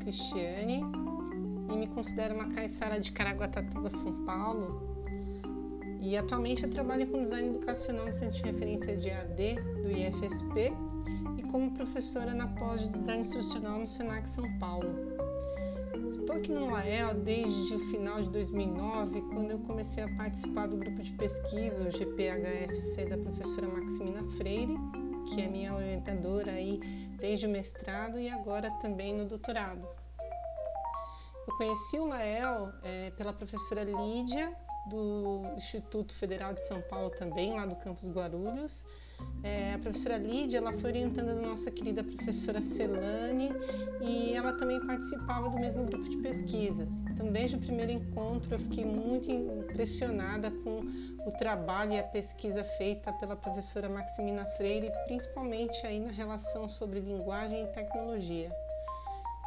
Cristiane e me considero uma caiçara de Caraguatatuba, São Paulo. E atualmente eu trabalho com design educacional no Centro de Referência de AD do IFSP e como professora na pós de design institucional no Senac São Paulo. Estou aqui no Lael desde o final de 2009, quando eu comecei a participar do grupo de pesquisa, o GPHFC, da professora Maximina Freire, que é minha orientadora aí desde o mestrado e agora também no doutorado. Eu conheci o Lael é, pela professora Lídia, do Instituto Federal de São Paulo também, lá do campus Guarulhos. É, a professora Lídia, ela foi orientando a nossa querida professora Celane e ela também participava do mesmo grupo de pesquisa. Então, desde o primeiro encontro, eu fiquei muito impressionada com o trabalho e a pesquisa feita pela professora Maximina Freire, principalmente aí na relação sobre linguagem e tecnologia.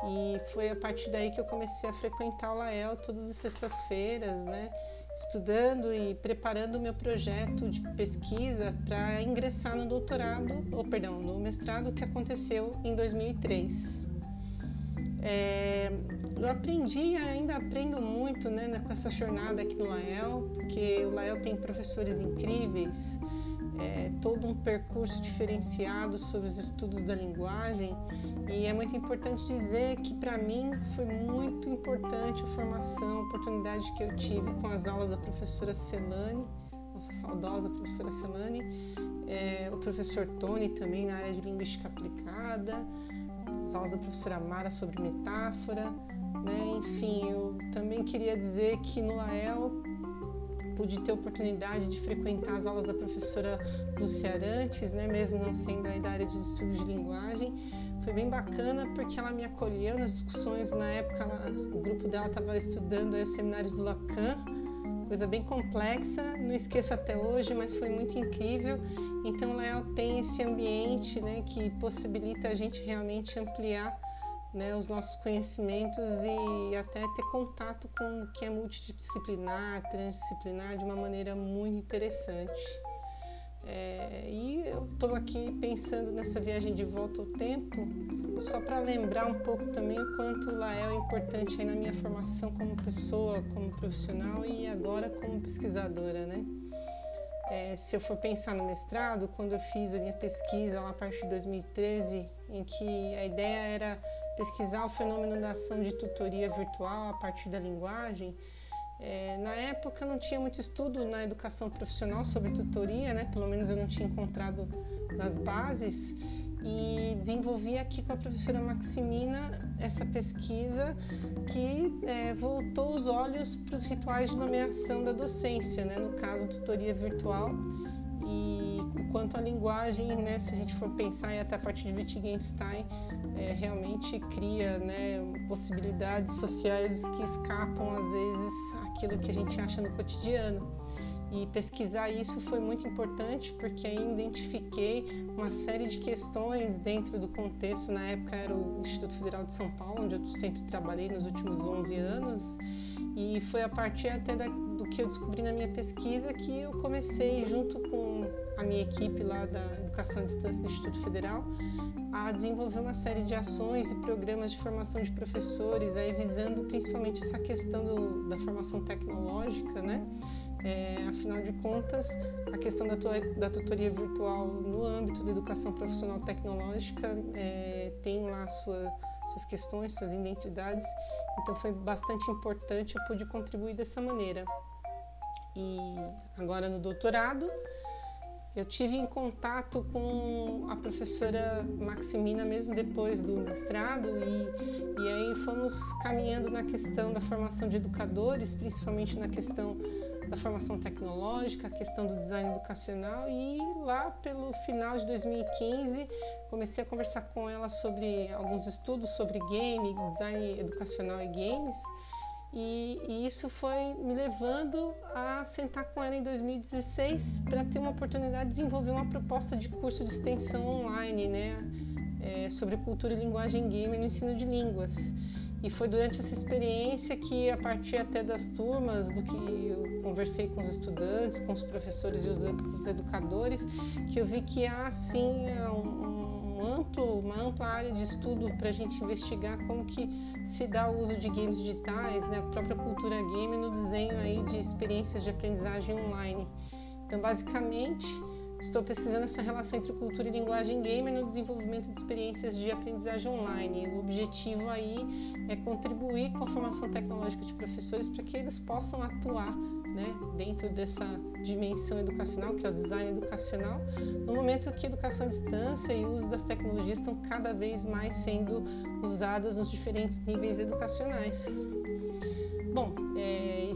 E foi a partir daí que eu comecei a frequentar o Lael todas as sextas-feiras, né? Estudando e preparando o meu projeto de pesquisa para ingressar no doutorado, ou perdão, no mestrado que aconteceu em 2003. É, eu aprendi ainda aprendo muito né, com essa jornada aqui no Lael, porque o Lael tem professores incríveis, é, todo um percurso diferenciado sobre os estudos da linguagem. E é muito importante dizer que para mim foi muito importante a formação, a oportunidade que eu tive com as aulas da professora Celane, nossa saudosa professora Celane, é, o professor Tony também na área de linguística aplicada, as aulas da professora Mara sobre metáfora, né? Enfim, eu também queria dizer que no Lael pude ter oportunidade de frequentar as aulas da professora Lucia Arantes, né? mesmo não sendo da área de estudos de linguagem. Foi bem bacana porque ela me acolheu nas discussões. Na época, ela, o grupo dela estava estudando os seminários do Lacan, coisa bem complexa, não esqueço até hoje, mas foi muito incrível. Então, ela tem esse ambiente né, que possibilita a gente realmente ampliar né, os nossos conhecimentos e até ter contato com o que é multidisciplinar, transdisciplinar de uma maneira muito interessante. É, e eu estou aqui pensando nessa viagem de volta ao tempo, só para lembrar um pouco também o quanto o Lael é importante aí na minha formação como pessoa, como profissional e agora como pesquisadora, né? É, se eu for pensar no mestrado, quando eu fiz a minha pesquisa lá a partir de 2013, em que a ideia era pesquisar o fenômeno da ação de tutoria virtual a partir da linguagem. É, na época não tinha muito estudo na educação profissional sobre tutoria, né? pelo menos eu não tinha encontrado nas bases, e desenvolvi aqui com a professora Maximina essa pesquisa que é, voltou os olhos para os rituais de nomeação da docência, né? no caso, tutoria virtual quanto à linguagem, né, se a gente for pensar até a partir de Wittgenstein, é, realmente cria né, possibilidades sociais que escapam às vezes aquilo que a gente acha no cotidiano. E pesquisar isso foi muito importante porque aí identifiquei uma série de questões dentro do contexto. Na época era o Instituto Federal de São Paulo, onde eu sempre trabalhei nos últimos 11 anos. E foi a partir até da, do que eu descobri na minha pesquisa que eu comecei, junto com a minha equipe lá da Educação à Distância do Instituto Federal, a desenvolver uma série de ações e programas de formação de professores, aí visando principalmente essa questão do, da formação tecnológica, né? É, afinal de contas, a questão da, da, tutoria virtual no âmbito da educação profissional tecnológica é, tem lá sua, suas questões, suas identidades, então foi bastante importante, eu pude contribuir dessa maneira. E agora no doutorado, eu tive em contato com a professora Maximina mesmo depois do mestrado e, e aí fomos caminhando na questão da formação de educadores, principalmente na questão da formação tecnológica, a questão do design educacional e lá pelo final de 2015 comecei a conversar com ela sobre alguns estudos sobre game, design educacional e games e, e isso foi me levando a sentar com ela em 2016 para ter uma oportunidade de desenvolver uma proposta de curso de extensão online, né, é, sobre cultura e linguagem game no ensino de línguas. E foi durante essa experiência que, a partir até das turmas, do que eu conversei com os estudantes, com os professores e os educadores, que eu vi que há, sim, um, um amplo, uma ampla área de estudo para a gente investigar como que se dá o uso de games digitais, né, a própria cultura game no desenho aí de experiências de aprendizagem online. Então, basicamente, Estou pesquisando essa relação entre cultura e linguagem gamer no desenvolvimento de experiências de aprendizagem online. O objetivo aí é contribuir com a formação tecnológica de professores para que eles possam atuar né, dentro dessa dimensão educacional, que é o design educacional, no momento que educação à distância e o uso das tecnologias estão cada vez mais sendo usadas nos diferentes níveis educacionais. Bom,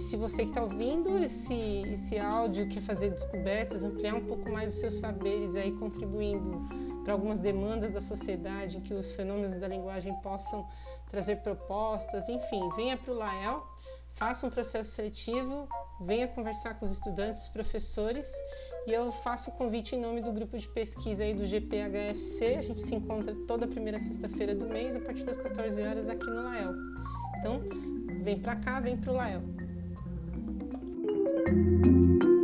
se você que está ouvindo esse, esse áudio quer fazer descobertas, ampliar um pouco mais os seus saberes aí, contribuindo para algumas demandas da sociedade, que os fenômenos da linguagem possam trazer propostas, enfim, venha para o Lael, faça um processo seletivo, venha conversar com os estudantes, professores e eu faço o convite em nome do grupo de pesquisa aí do GPHFC. A gente se encontra toda primeira sexta-feira do mês a partir das 14 horas aqui no Lael. Então, Vem para cá, vem para o Lael thank you